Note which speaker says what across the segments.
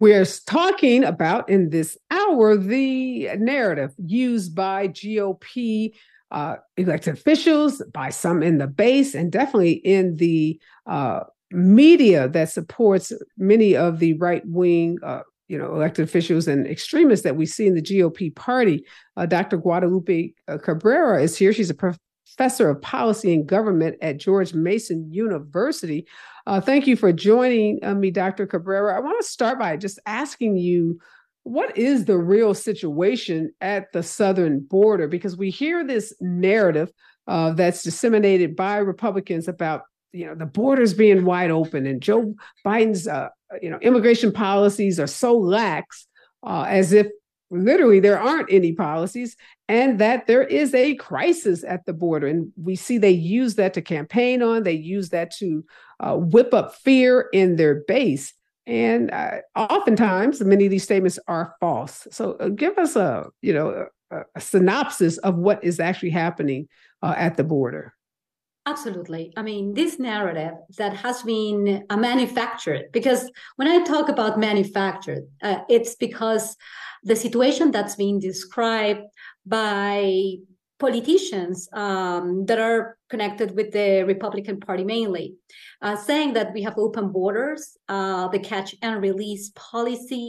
Speaker 1: We're talking about in this hour the narrative used by GOP uh, elected officials, by some in the base, and definitely in the uh, media that supports many of the right wing. Uh, you know, elected officials and extremists that we see in the GOP party. Uh, Dr. Guadalupe uh, Cabrera is here. She's a professor of policy and government at George Mason University. Uh, thank you for joining uh, me, Dr. Cabrera. I want to start by just asking you what is the real situation at the southern border? Because we hear this narrative uh, that's disseminated by Republicans about you know the borders being wide open and Joe Biden's uh, you know immigration policies are so lax uh, as if literally there aren't any policies and that there is a crisis at the border and we see they use that to campaign on they use that to uh, whip up fear in their base. And uh, oftentimes many of these statements are false. So uh, give us a you know a, a, synopsis of what is actually happening uh, at the border.
Speaker 2: Absolutely. I mean, this narrative that has been uh, manufactured, because when I talk about manufactured, uh, it's because the situation that's being described by politicians um, that are connected with the Republican Party mainly, uh, saying that we have open borders, uh, the catch and release policy,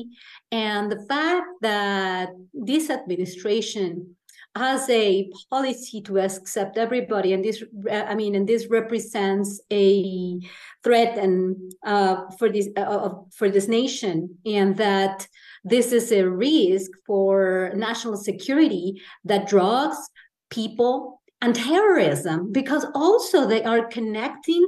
Speaker 2: and the fact that this administration has a policy to accept everybody, and this, I mean, and this represents a threat and uh, for this uh, for this nation, and that this is a risk for national security that drugs, people, and terrorism, because also they are connecting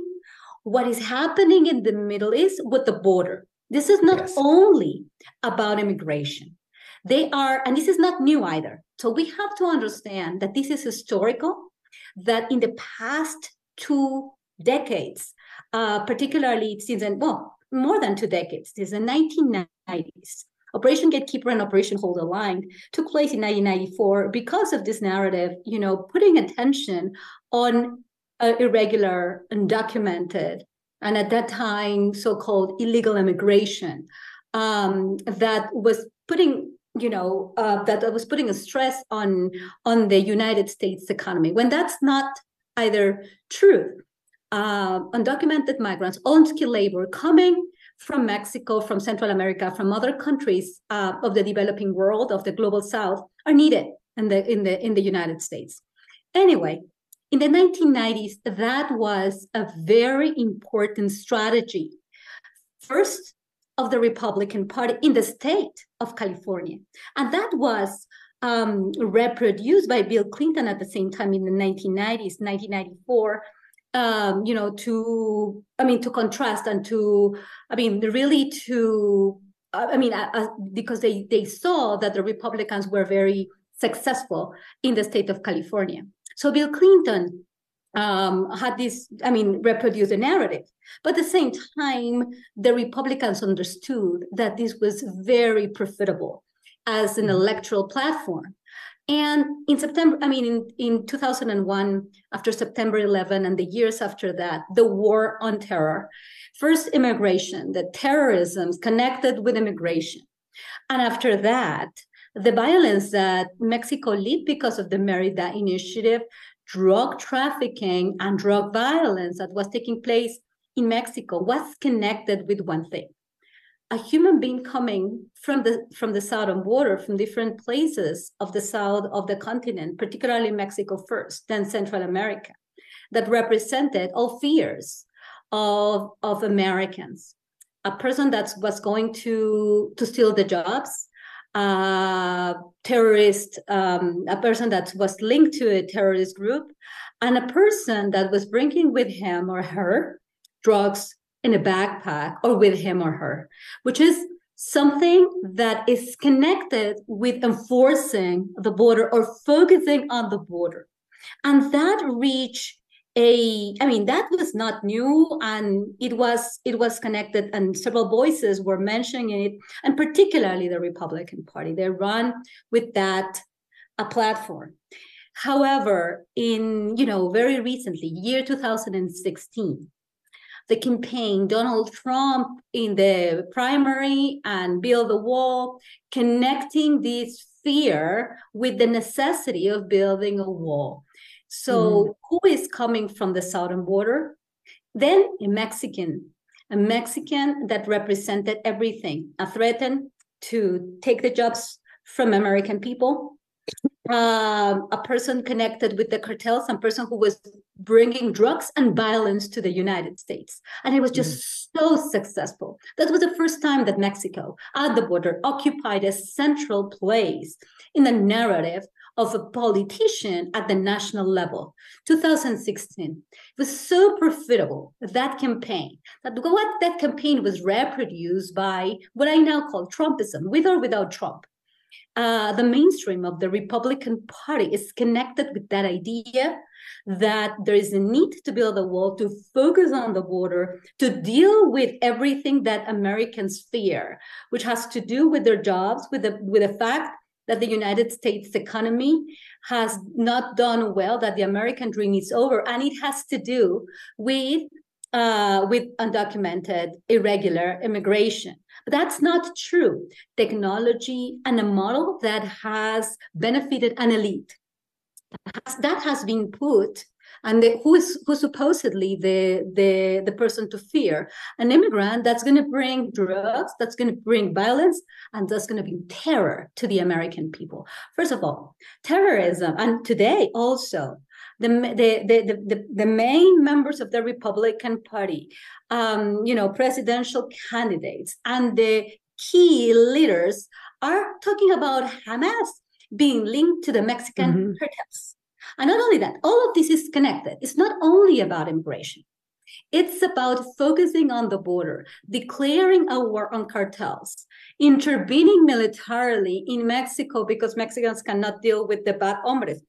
Speaker 2: what is happening in the Middle East with the border. This is not yes. only about immigration. They are, and this is not new either. So we have to understand that this is historical, that in the past two decades, uh, particularly since, well, more than two decades, since the 1990s, Operation Gatekeeper and Operation Hold Line took place in 1994 because of this narrative, you know, putting attention on uh, irregular, undocumented, and at that time, so-called illegal immigration um, that was putting you know uh, that was putting a stress on on the united states economy when that's not either true. Uh, undocumented migrants unskilled labor coming from mexico from central america from other countries uh, of the developing world of the global south are needed in the in the in the united states anyway in the 1990s that was a very important strategy first of the Republican Party in the state of California. And that was um, reproduced by Bill Clinton at the same time in the 1990s, 1994. Um, you know, to I mean, to contrast and to I mean, really to I mean, because they they saw that the Republicans were very successful in the state of California. So Bill Clinton um, had this, I mean, reproduced the narrative. But at the same time, the Republicans understood that this was very profitable as an mm-hmm. electoral platform. And in September, I mean, in, in 2001, after September 11 and the years after that, the war on terror, first immigration, the terrorism connected with immigration. And after that, the violence that Mexico led because of the Merida Initiative drug trafficking and drug violence that was taking place in Mexico was connected with one thing. A human being coming from the from the southern border, from different places of the south of the continent, particularly Mexico first, then Central America, that represented all fears of, of Americans. A person that was going to, to steal the jobs, a terrorist, um, a person that was linked to a terrorist group, and a person that was bringing with him or her drugs in a backpack or with him or her, which is something that is connected with enforcing the border or focusing on the border. And that reach a i mean that was not new and it was it was connected and several voices were mentioning it and particularly the republican party they run with that a platform however in you know very recently year 2016 the campaign, Donald Trump in the primary and build the wall, connecting this fear with the necessity of building a wall. So, mm. who is coming from the southern border? Then a Mexican, a Mexican that represented everything, a threat to take the jobs from American people, um, a person connected with the cartels, a person who was bringing drugs and violence to the United States. And it was just mm. so successful. That was the first time that Mexico at the border occupied a central place in the narrative of a politician at the national level. 2016 it was so profitable that campaign that what that campaign was reproduced by what I now call Trumpism, with or without Trump. Uh, the mainstream of the Republican Party is connected with that idea that there is a need to build a wall to focus on the border to deal with everything that Americans fear, which has to do with their jobs, with the with the fact that the United States economy has not done well, that the American dream is over, and it has to do with uh, with undocumented, irregular immigration. That's not true. Technology and a model that has benefited an elite. That has been put and the, who is who supposedly the the the person to fear? An immigrant that's going to bring drugs that's going to bring violence and that's going to bring terror to the american people. First of all terrorism and today also the, the, the, the, the main members of the Republican Party, um, you know, presidential candidates, and the key leaders are talking about Hamas being linked to the Mexican mm-hmm. cartels. And not only that, all of this is connected. It's not only about immigration. It's about focusing on the border, declaring a war on cartels, intervening militarily in Mexico because Mexicans cannot deal with the bad hombres.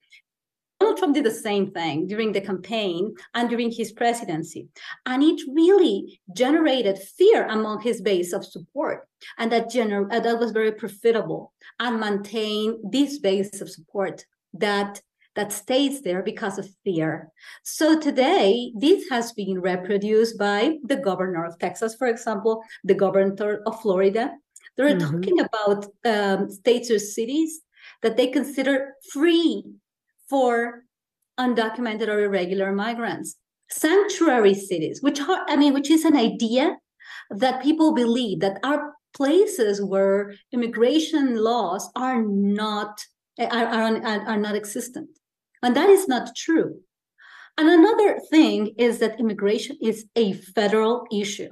Speaker 2: Donald Trump did the same thing during the campaign and during his presidency. And it really generated fear among his base of support. And that, gener- uh, that was very profitable and maintained this base of support that that stays there because of fear. So today, this has been reproduced by the governor of Texas, for example, the governor of Florida. They're mm-hmm. talking about um, states or cities that they consider free for undocumented or irregular migrants. Sanctuary cities, which are, I mean, which is an idea that people believe that are places where immigration laws are not are, are, are not existent. And that is not true. And another thing is that immigration is a federal issue.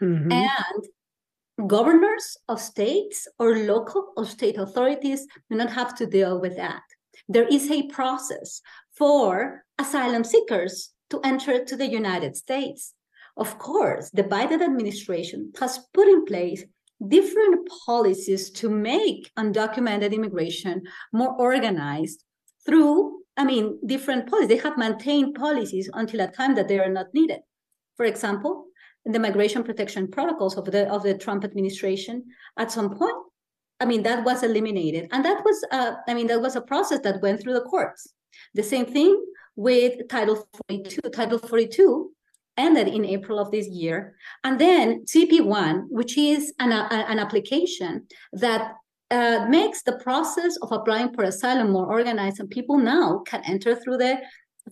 Speaker 2: Mm-hmm. And governors of states or local or state authorities do not have to deal with that. There is a process for asylum seekers to enter to the United States. Of course, the Biden administration has put in place different policies to make undocumented immigration more organized through I mean, different policies. They have maintained policies until a time that they are not needed. For example, the migration protection protocols of the of the Trump administration, at some point, I mean, that was eliminated, and that was, uh, I mean, that was a process that went through the courts. The same thing with Title 42. Title 42 ended in April of this year, and then CP1, which is an, a, an application that uh, makes the process of applying for asylum more organized, and people now can enter through the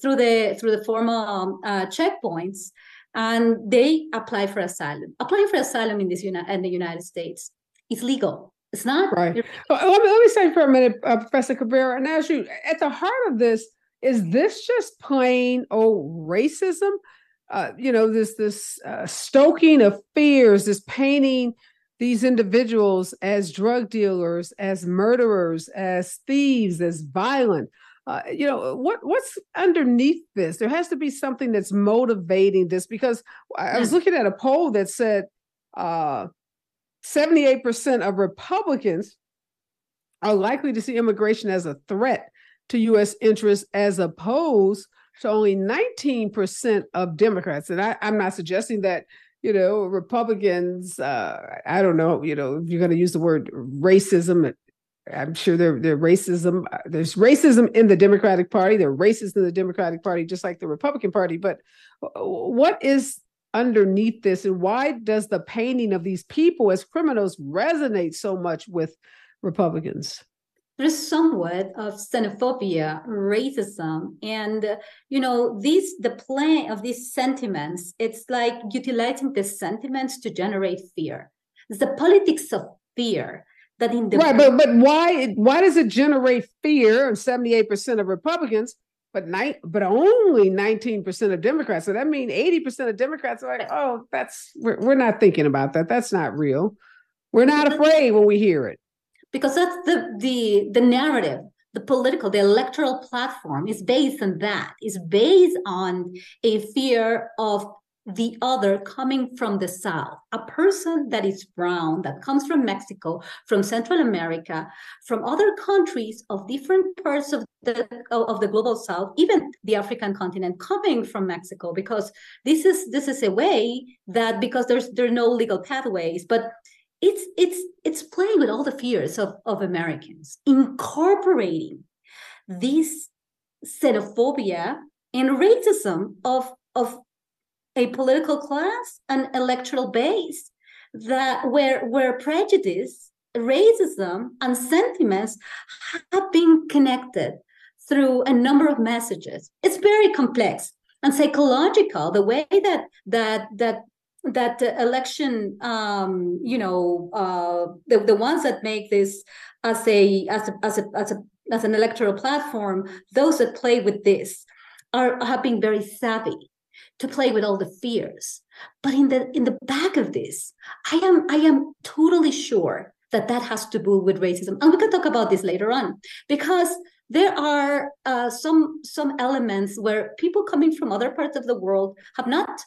Speaker 2: through the through the formal uh, checkpoints, and they apply for asylum. Applying for asylum in this uni- in the United States is legal. It's not
Speaker 1: right. Let, me, let me say for a minute, uh, Professor Cabrera, and as you: at the heart of this, is this just plain old racism? Uh, you know, this this uh, stoking of fears, this painting these individuals as drug dealers, as murderers, as thieves, as violent. Uh, you know what what's underneath this there has to be something that's motivating this because i was looking at a poll that said uh, 78% of republicans are likely to see immigration as a threat to u.s interests as opposed to only 19% of democrats and I, i'm not suggesting that you know, Republicans, uh, I don't know, you know, if you're going to use the word racism, I'm sure there, there racism, uh, there's racism in the Democratic Party, there's racism in the Democratic Party, just like the Republican Party. But what is underneath this, and why does the painting of these people as criminals resonate so much with Republicans?
Speaker 2: There's somewhat of xenophobia, racism, and you know these the play of these sentiments. It's like utilizing the sentiments to generate fear. It's the politics of fear that in the
Speaker 1: right, but but why why does it generate fear? Eight percent of Republicans but ni- but only 19% of Democrats. So that means 80% of Democrats are like, oh, that's we're, we're not thinking about that. That's not real. We're not afraid when we hear it.
Speaker 2: Because that's the the the narrative, the political, the electoral platform is based on that, is based on a fear of the other coming from the south. A person that is brown that comes from mexico from central america from other countries of different parts of the of the global south even the african continent coming from mexico because this is this is a way that because there's there are no legal pathways but it's it's it's playing with all the fears of of americans incorporating this xenophobia and racism of of a political class, an electoral base that where where prejudice, racism, and sentiments have been connected through a number of messages. It's very complex and psychological. The way that that that that election, um, you know, uh, the the ones that make this as a as a as a as a as an electoral platform, those that play with this are have been very savvy to play with all the fears. But in the in the back of this i am i am totally sure that that has to do with racism. And we can talk about this later on because there are uh, some some elements where people coming from other parts of the world have not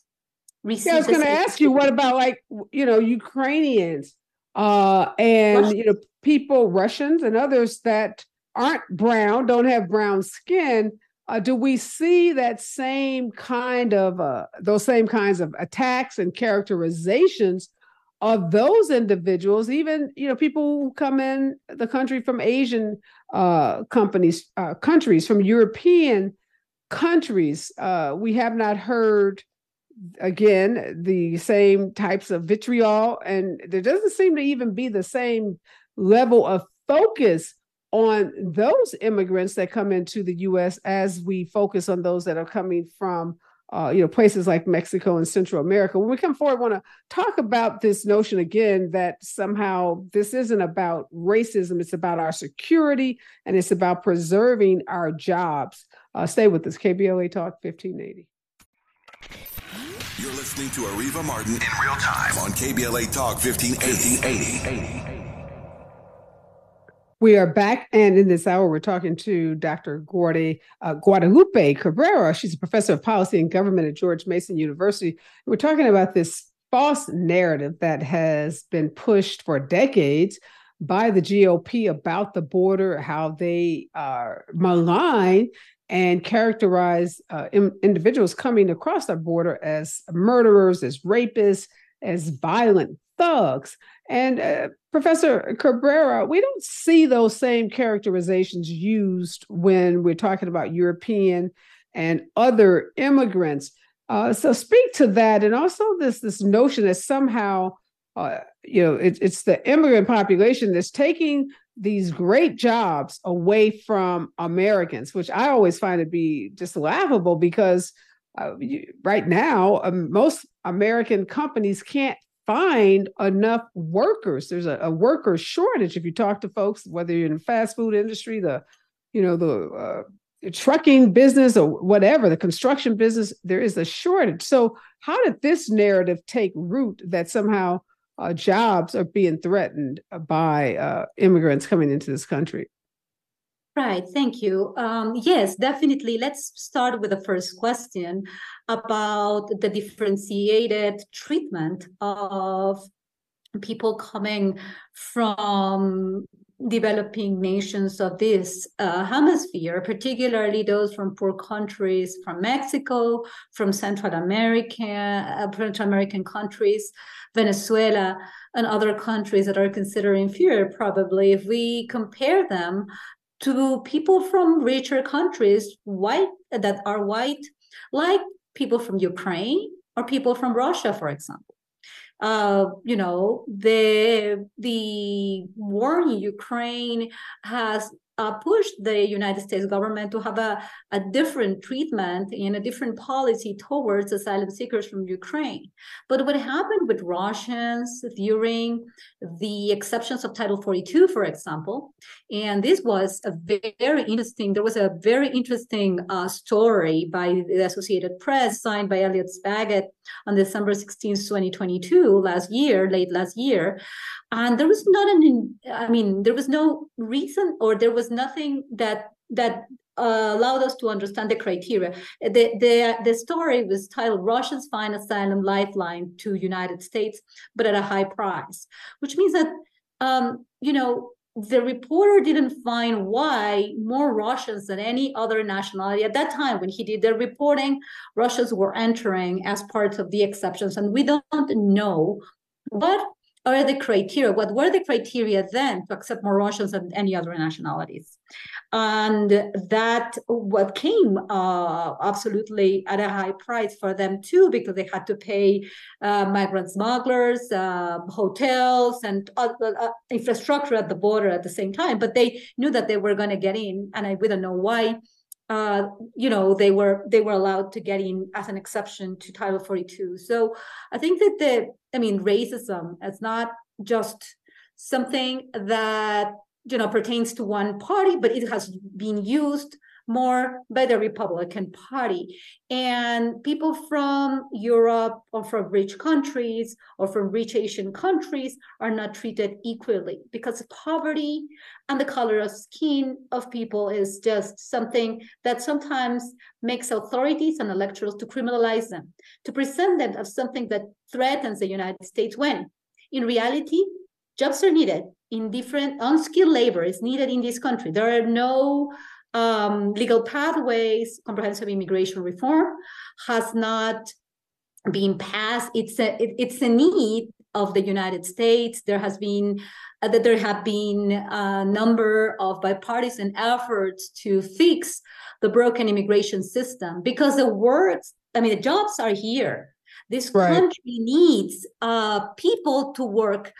Speaker 2: received
Speaker 1: yeah, i was going to ask you what about like you know ukrainians uh and you know people russians and others that aren't brown don't have brown skin uh, do we see that same kind of uh, those same kinds of attacks and characterizations of those individuals even you know people who come in the country from asian uh, companies uh, countries from european countries? Uh, we have not heard again the same types of vitriol and there doesn't seem to even be the same level of focus on those immigrants that come into the U.S. as we focus on those that are coming from uh, you know places like Mexico and Central America. When we come forward, I want to talk about this notion again that somehow this isn't about racism; it's about our security and it's about preserving our jobs. Uh, stay with us, KBLA Talk 1580.
Speaker 3: You're listening to Areva Martin in real time on KBLA Talk 1580. 1580.
Speaker 1: We are back, and in this hour, we're talking to Dr. Gordy uh, Guadalupe Cabrera. She's a professor of policy and government at George Mason University. We're talking about this false narrative that has been pushed for decades by the GOP about the border, how they are malign and characterize uh, in, individuals coming across our border as murderers, as rapists, as violent thugs. And uh, Professor Cabrera, we don't see those same characterizations used when we're talking about European and other immigrants. Uh, so speak to that, and also this this notion that somehow, uh, you know, it, it's the immigrant population that's taking these great jobs away from Americans, which I always find to be just laughable because uh, right now um, most American companies can't find enough workers. There's a, a, worker shortage. If you talk to folks, whether you're in the fast food industry, the you know the uh, trucking business or whatever, the construction business, there is a shortage. So how did this narrative take root that somehow uh, jobs are being threatened by uh, immigrants coming into this country?
Speaker 2: Right, thank you. Um, yes, definitely. Let's start with the first question about the differentiated treatment of people coming from developing nations of this uh, hemisphere, particularly those from poor countries, from Mexico, from Central America, uh, Central American countries, Venezuela, and other countries that are considered inferior. Probably, if we compare them to people from richer countries, white that are white, like people from Ukraine, or people from Russia, for example. Uh, you know, the the war in Ukraine has uh, pushed the United States government to have a, a different treatment and a different policy towards asylum seekers from Ukraine. But what happened with Russians during the exceptions of Title 42, for example, and this was a very interesting, there was a very interesting uh, story by the Associated Press signed by Elliot Spagat on December 16, 2022, last year, late last year, and there was not an i mean there was no reason or there was nothing that that uh, allowed us to understand the criteria the, the the story was titled russians find asylum lifeline to united states but at a high price which means that um, you know the reporter didn't find why more Russians than any other nationality at that time when he did the reporting, Russians were entering as part of the exceptions. And we don't know what are the criteria? What were the criteria then to accept more Russians than any other nationalities? And that what came uh, absolutely at a high price for them too, because they had to pay uh, migrant smugglers, uh, hotels, and uh, infrastructure at the border at the same time. But they knew that they were going to get in, and I we don't know why uh, you know they were they were allowed to get in as an exception to title 42 so i think that the i mean racism is not just something that you know pertains to one party but it has been used more by the Republican Party. And people from Europe or from rich countries or from rich Asian countries are not treated equally because poverty and the color of skin of people is just something that sometimes makes authorities and electors to criminalize them, to present them as something that threatens the United States when in reality, jobs are needed in different unskilled labor is needed in this country. There are no um, legal pathways, comprehensive immigration reform has not been passed. It's a it, it's a need of the United States. There has been uh, that there have been a number of bipartisan efforts to fix the broken immigration system because the works, I mean, the jobs are here. This right. country needs uh, people to work,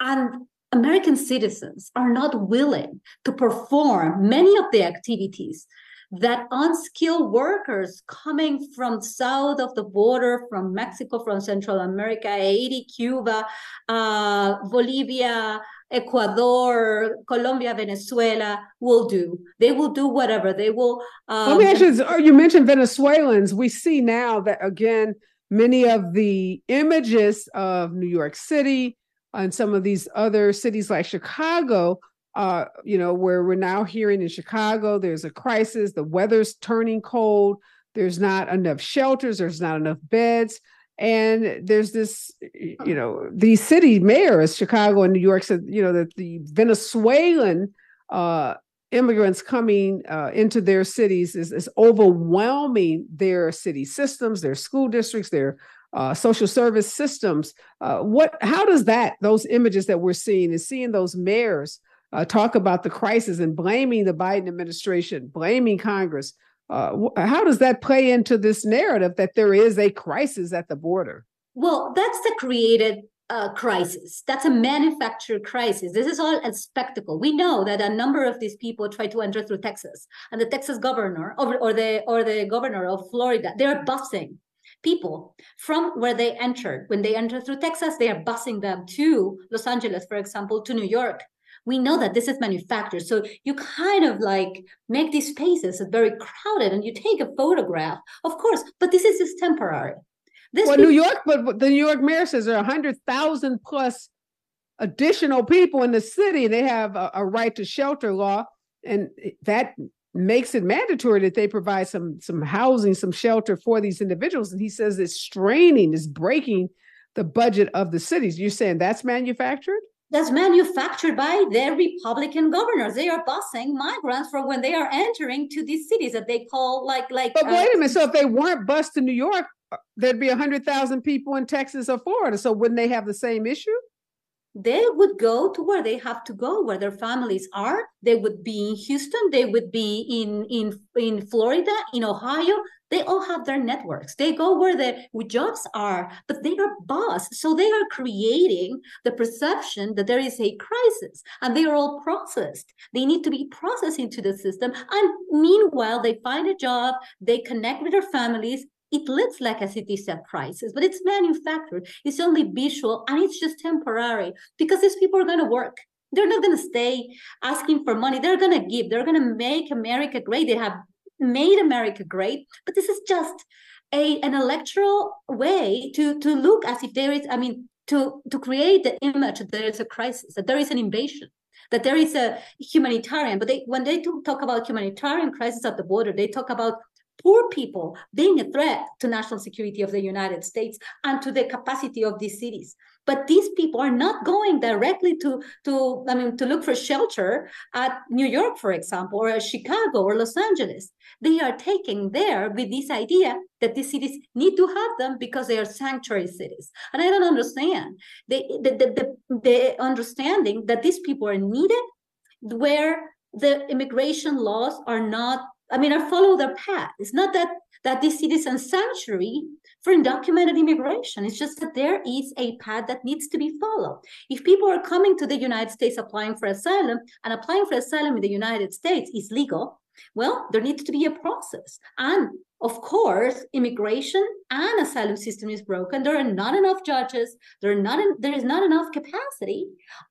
Speaker 2: and American citizens are not willing to perform many of the activities that unskilled workers coming from south of the border, from Mexico, from Central America, Haiti, Cuba, uh, Bolivia, Ecuador, Colombia, Venezuela will do. They will do whatever. They will.
Speaker 1: Um, Let me ask you, oh, you mentioned Venezuelans. We see now that, again, many of the images of New York City, and some of these other cities like Chicago, uh, you know, where we're now hearing in Chicago, there's a crisis, the weather's turning cold, there's not enough shelters, there's not enough beds. And there's this, you know, these city mayors, Chicago and New York said, you know, that the Venezuelan uh, immigrants coming uh, into their cities is, is overwhelming their city systems, their school districts, their uh, social service systems. Uh, what? How does that? Those images that we're seeing and seeing those mayors uh, talk about the crisis and blaming the Biden administration, blaming Congress. Uh, how does that play into this narrative that there is a crisis at the border?
Speaker 2: Well, that's the created uh, crisis. That's a manufactured crisis. This is all a spectacle. We know that a number of these people try to enter through Texas, and the Texas governor or, or the or the governor of Florida, they're busing people from where they entered. When they enter through Texas, they are busing them to Los Angeles, for example, to New York. We know that this is manufactured. So you kind of like make these spaces very crowded and you take a photograph, of course, but this is just temporary.
Speaker 1: This well, New York, but the New York mayor says there are 100,000 plus additional people in the city they have a, a right to shelter law. And that makes it mandatory that they provide some some housing, some shelter for these individuals. And he says it's straining, it's breaking the budget of the cities. You're saying that's manufactured?
Speaker 2: That's manufactured by their Republican governors. They are busing migrants for when they are entering to these cities that they call like like.
Speaker 1: But wait uh, a minute. So if they weren't bused to New York, uh, there'd be hundred thousand people in Texas or Florida. So wouldn't they have the same issue?
Speaker 2: They would go to where they have to go where their families are they would be in houston they would be in in in florida in ohio they all have their networks. They go where the jobs are, but they are boss. So they are creating the perception that there is a crisis and they are all processed. They need to be processed into the system. And meanwhile, they find a job, they connect with their families. It looks like a city a crisis, but it's manufactured. It's only visual and it's just temporary because these people are going to work they're not going to stay asking for money they're going to give they're going to make america great they have made America great, but this is just a an electoral way to to look as if there is, I mean, to to create the image that there is a crisis, that there is an invasion, that there is a humanitarian. But they when they talk about humanitarian crisis at the border, they talk about poor people being a threat to national security of the United States and to the capacity of these cities. But these people are not going directly to, to I mean, to look for shelter at New York, for example, or Chicago or Los Angeles. They are taking there with this idea that these cities need to have them because they are sanctuary cities. And I don't understand the, the, the, the understanding that these people are needed where the immigration laws are not I mean, I follow their path. It's not that that this citizen sanctuary for undocumented immigration. It's just that there is a path that needs to be followed. If people are coming to the United States applying for asylum, and applying for asylum in the United States is legal, well, there needs to be a process. And of course, immigration and asylum system is broken. There are not enough judges. There are not. There is not enough capacity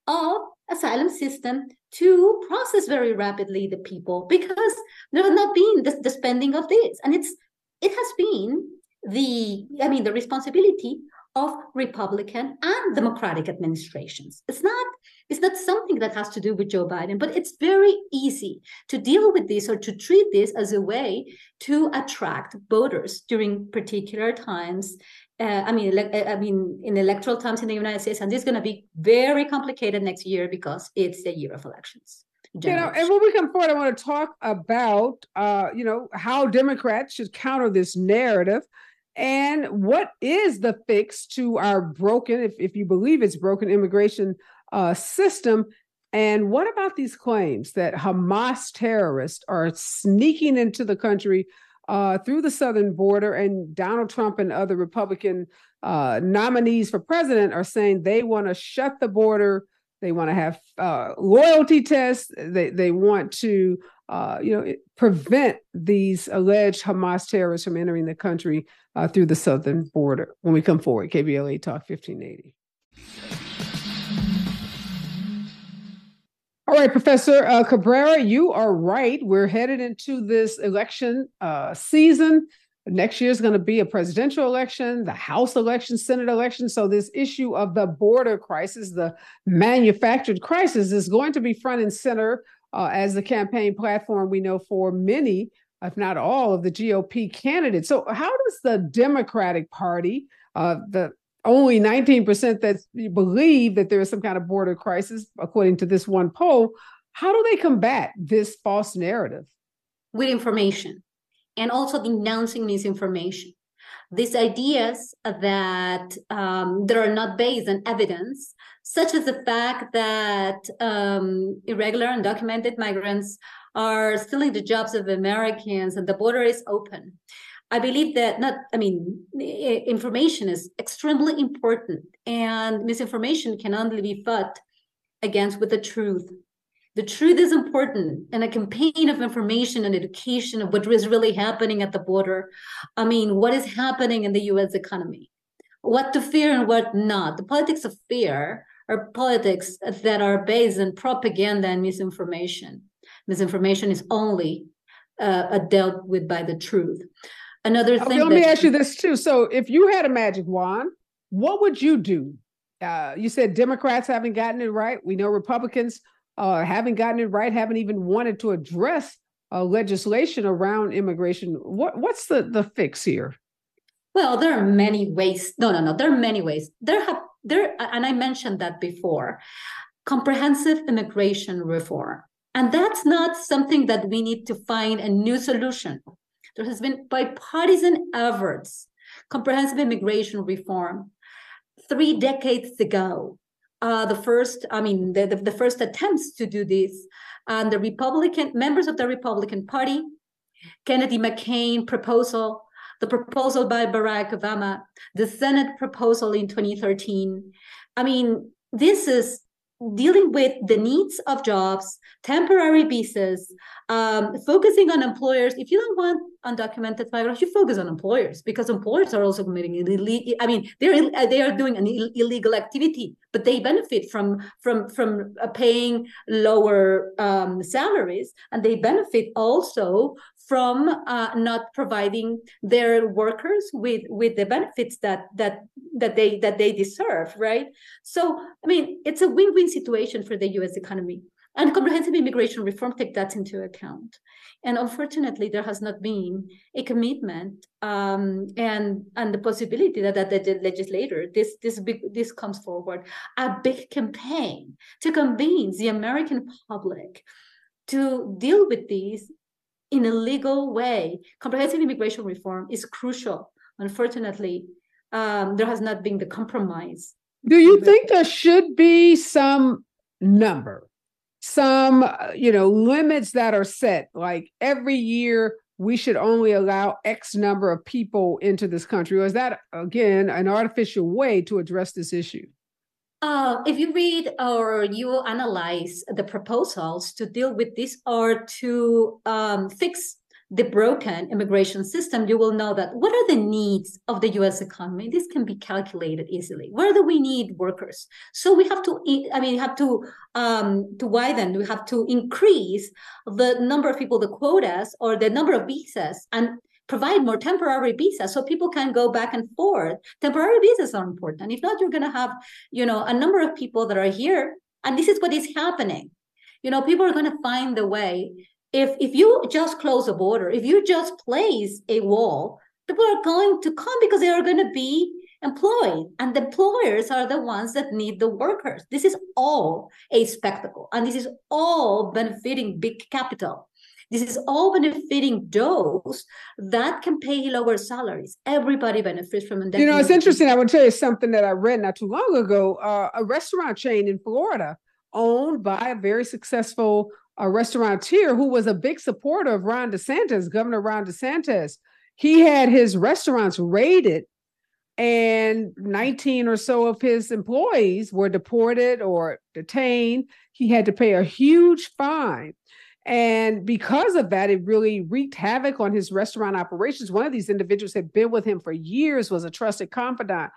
Speaker 2: of asylum system to process very rapidly the people because there has not been the, the spending of this, and it's it has been the I mean the responsibility of Republican and Democratic administrations. It's not it's not something that has to do with Joe Biden, but it's very easy to deal with this or to treat this as a way to attract voters during particular times. Uh, I mean, uh, I mean, in electoral times in the United States, and this is going to be very complicated next year because it's the year of elections.
Speaker 1: You know, and when we come forward, I want to talk about, uh, you know, how Democrats should counter this narrative and what is the fix to our broken, if, if you believe it's broken, immigration uh, system? And what about these claims that Hamas terrorists are sneaking into the country uh, through the southern border, and Donald Trump and other Republican uh, nominees for president are saying they want to shut the border, they want to have uh, loyalty tests, they they want to uh, you know, prevent these alleged Hamas terrorists from entering the country uh, through the southern border when we come forward. KBLA Talk 1580. All right, Professor uh, Cabrera, you are right. We're headed into this election uh, season. Next year is going to be a presidential election, the House election, Senate election. So, this issue of the border crisis, the manufactured crisis, is going to be front and center uh, as the campaign platform we know for many, if not all, of the GOP candidates. So, how does the Democratic Party, uh, the only 19% that believe that there is some kind of border crisis, according to this one poll, how do they combat this false narrative?
Speaker 2: With information and also denouncing misinformation. These ideas that um, that are not based on evidence such as the fact that um, irregular undocumented migrants are stealing the jobs of Americans and the border is open. I believe that not, I mean, information is extremely important and misinformation can only be fought against with the truth. The truth is important and a campaign of information and education of what is really happening at the border. I mean, what is happening in the US economy, what to fear and what not. The politics of fear are politics that are based on propaganda and misinformation. Misinformation is only uh, dealt with by the truth. Another thing. Okay,
Speaker 1: let me ask you this too. So, if you had a magic wand, what would you do? Uh, you said Democrats haven't gotten it right. We know Republicans uh, haven't gotten it right, haven't even wanted to address uh, legislation around immigration. What what's the the fix here?
Speaker 2: Well, there are many ways. No, no, no. There are many ways. There have there, and I mentioned that before, comprehensive immigration reform. And that's not something that we need to find a new solution. There has been bipartisan efforts, comprehensive immigration reform, three decades ago. Uh, the first, I mean, the, the, the first attempts to do this, and the Republican members of the Republican Party, Kennedy McCain proposal the proposal by Barack Obama, the Senate proposal in 2013. I mean, this is dealing with the needs of jobs, temporary visas, um, focusing on employers. If you don't want undocumented migrants, you focus on employers because employers are also committing illegal. I mean, they're they are doing an Ill- illegal activity, but they benefit from from from uh, paying lower um, salaries, and they benefit also from uh, not providing their workers with with the benefits that that that they that they deserve right so i mean it's a win-win situation for the us economy and comprehensive immigration reform take that into account and unfortunately there has not been a commitment um, and and the possibility that, that the legislator this this big this comes forward a big campaign to convince the american public to deal with these in a legal way. Comprehensive immigration reform is crucial. Unfortunately, um, there has not been the compromise.
Speaker 1: Do you think there should be some number, some you know limits that are set? Like every year we should only allow X number of people into this country, or is that again an artificial way to address this issue?
Speaker 2: Uh, if you read or you analyze the proposals to deal with this or to um, fix the broken immigration system, you will know that what are the needs of the US economy? This can be calculated easily. Where do we need workers? So we have to, I mean, have to um, to widen. We have to increase the number of people, the quotas, or the number of visas, and provide more temporary visas so people can go back and forth. Temporary visas are important. If not, you're going to have, you know, a number of people that are here, and this is what is happening. You know, people are going to find the way. If if you just close a border, if you just place a wall, people are going to come because they are going to be employed and the employers are the ones that need the workers this is all a spectacle and this is all benefiting big capital this is all benefiting those that can pay lower salaries. Everybody benefits from
Speaker 1: it. You know, it's interesting. I want to tell you something that I read not too long ago. Uh, a restaurant chain in Florida, owned by a very successful uh, restaurateur who was a big supporter of Ron DeSantis, Governor Ron DeSantis. He had his restaurants raided and 19 or so of his employees were deported or detained. He had to pay a huge fine. And because of that, it really wreaked havoc on his restaurant operations. One of these individuals had been with him for years, was a trusted confidant.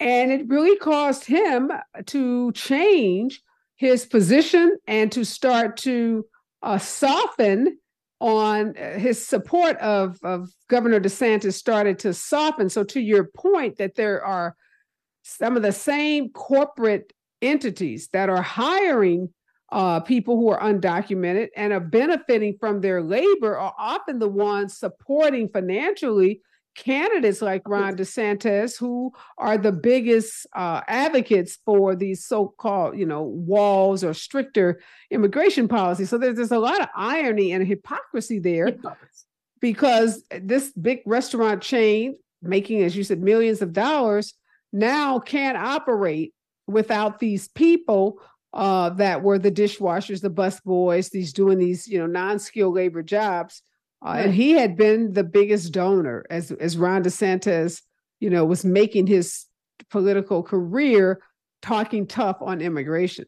Speaker 1: And it really caused him to change his position and to start to uh, soften on uh, his support of, of Governor DeSantis started to soften. So, to your point, that there are some of the same corporate entities that are hiring uh, people who are undocumented and are benefiting from their labor are often the ones supporting financially candidates like Ron DeSantis, who are the biggest uh, advocates for these so-called, you know, walls or stricter immigration policy. So there's, there's a lot of irony and hypocrisy there, because this big restaurant chain, making, as you said, millions of dollars, now can't operate without these people uh, that were the dishwashers, the bus boys, these doing these, you know, non-skilled labor jobs. Uh. And he had been the biggest donor as as Ron DeSantis, you know, was making his political career talking tough on immigration.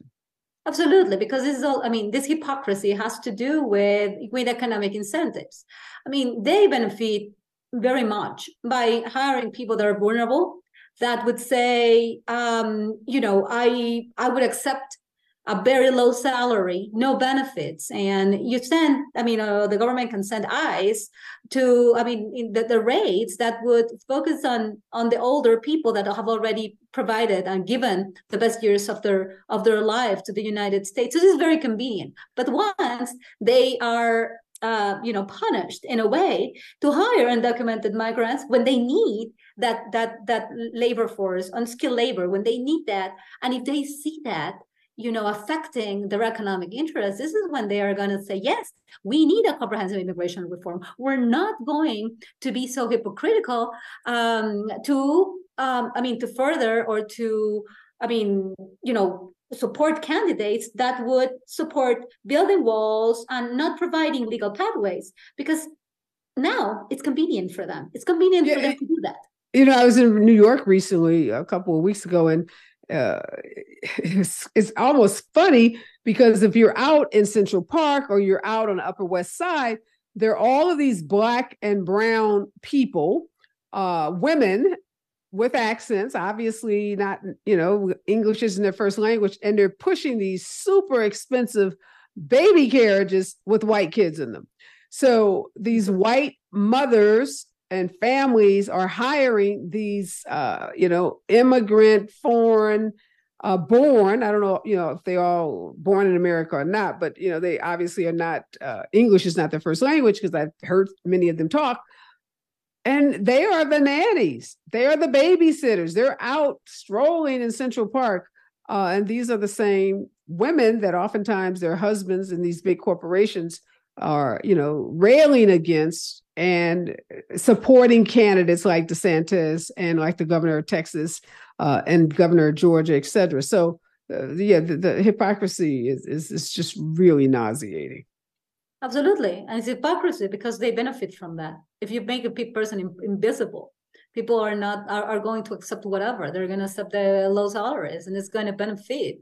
Speaker 2: Absolutely, because this is all. I mean, this hypocrisy has to do with with economic incentives. I mean, they benefit very much by hiring people that are vulnerable that would say, um, you know, I I would accept a very low salary, no benefits, and you send, I mean, uh, the government can send eyes to, I mean, the, the rates that would focus on on the older people that have already provided and given the best years of their of their life to the United States. This is very convenient. But once they are uh, you know punished in a way to hire undocumented migrants when they need that that that labor force unskilled labor when they need that and if they see that you know, affecting their economic interests, this is when they are going to say, yes, we need a comprehensive immigration reform. We're not going to be so hypocritical um, to, um, I mean, to further or to, I mean, you know, support candidates that would support building walls and not providing legal pathways because now it's convenient for them. It's convenient yeah, for them to do that.
Speaker 1: You know, I was in New York recently, a couple of weeks ago, and uh, it's, it's almost funny because if you're out in Central Park or you're out on the Upper West Side, there are all of these black and brown people, uh, women with accents, obviously not, you know, English isn't their first language, and they're pushing these super expensive baby carriages with white kids in them. So these white mothers and families are hiring these, uh, you know, immigrant, foreign, uh, born. I don't know, you know, if they all born in America or not, but you know, they obviously are not. Uh, English is not their first language because I've heard many of them talk. And they are the nannies. They are the babysitters. They're out strolling in Central Park, uh, and these are the same women that oftentimes their husbands in these big corporations are, you know, railing against and supporting candidates like DeSantis and like the governor of Texas uh, and governor of Georgia, et cetera. So, uh, yeah, the, the, hypocrisy is, is is just really nauseating.
Speaker 2: Absolutely, and it's hypocrisy because they benefit from that. If you make a person invisible, people are not are, are going to accept whatever. They're going to accept the low salaries, and it's going to benefit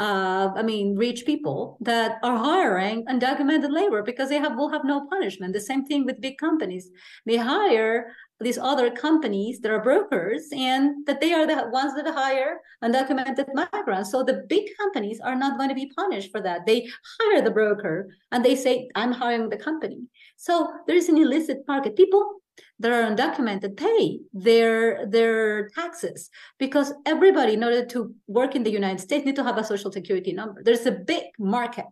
Speaker 2: I mean, rich people that are hiring undocumented labor because they have will have no punishment. The same thing with big companies. They hire these other companies that are brokers and that they are the ones that hire undocumented migrants. So the big companies are not going to be punished for that. They hire the broker and they say, I'm hiring the company. So there is an illicit market. People that are undocumented pay their their taxes because everybody in order to work in the united states need to have a social security number there's a big market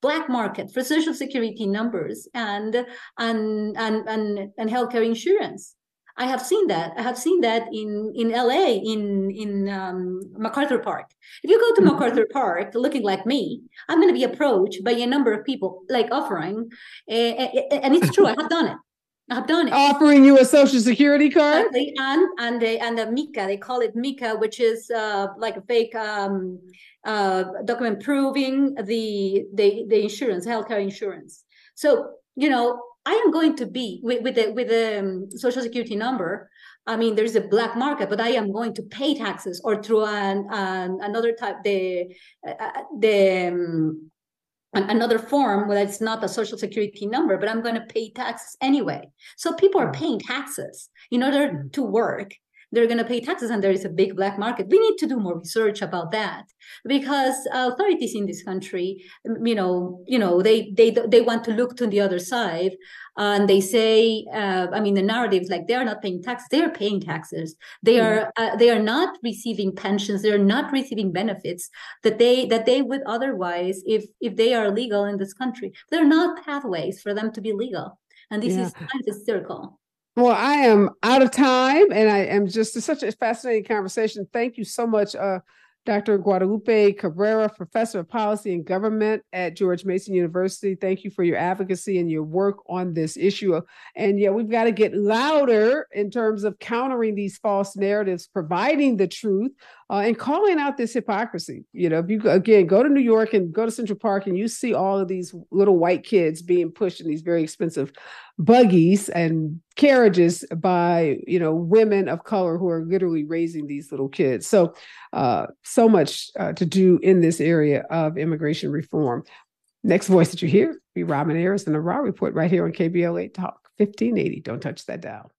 Speaker 2: black market for social security numbers and and and and, and healthcare insurance I have seen that. I have seen that in in LA in in um, MacArthur Park. If you go to. MacArthur Park looking like me, I'm going to be approached by a number of people like offering, uh, and it's true. I have done it. I've done it.
Speaker 1: Offering you a social security card?
Speaker 2: Exactly. And and the and the MICA, they call it MICA, which is uh, like a fake um, uh, document proving the the the insurance, healthcare insurance. So you know, I am going to be with with the with the um, social security number. I mean, there's a black market, but I am going to pay taxes or through an, an another type the uh, uh the um, another form where it's not a social security number, but I'm going to pay taxes anyway. So people are paying taxes in order mm-hmm. to work they're going to pay taxes and there is a big black market we need to do more research about that because authorities in this country you know you know they they they want to look to the other side and they say uh, i mean the narrative is like they are not paying tax they are paying taxes. They are uh, they are not receiving pensions they are not receiving benefits that they that they would otherwise if if they are legal in this country. There are not pathways for them to be legal. And this yeah. is kind of a circle
Speaker 1: well, I am out of time, and I am just such a fascinating conversation. Thank you so much, uh, Dr. Guadalupe Cabrera, Professor of Policy and Government at George Mason University. Thank you for your advocacy and your work on this issue. And yeah, we've got to get louder in terms of countering these false narratives, providing the truth, uh, and calling out this hypocrisy. You know, if you again go to New York and go to Central Park and you see all of these little white kids being pushed in these very expensive buggies and carriages by you know women of color who are literally raising these little kids. So, uh, so much uh, to do in this area of immigration reform. Next voice that you hear be Robin Ayers in the Raw Report right here on KBLA Talk 1580. Don't touch that dial.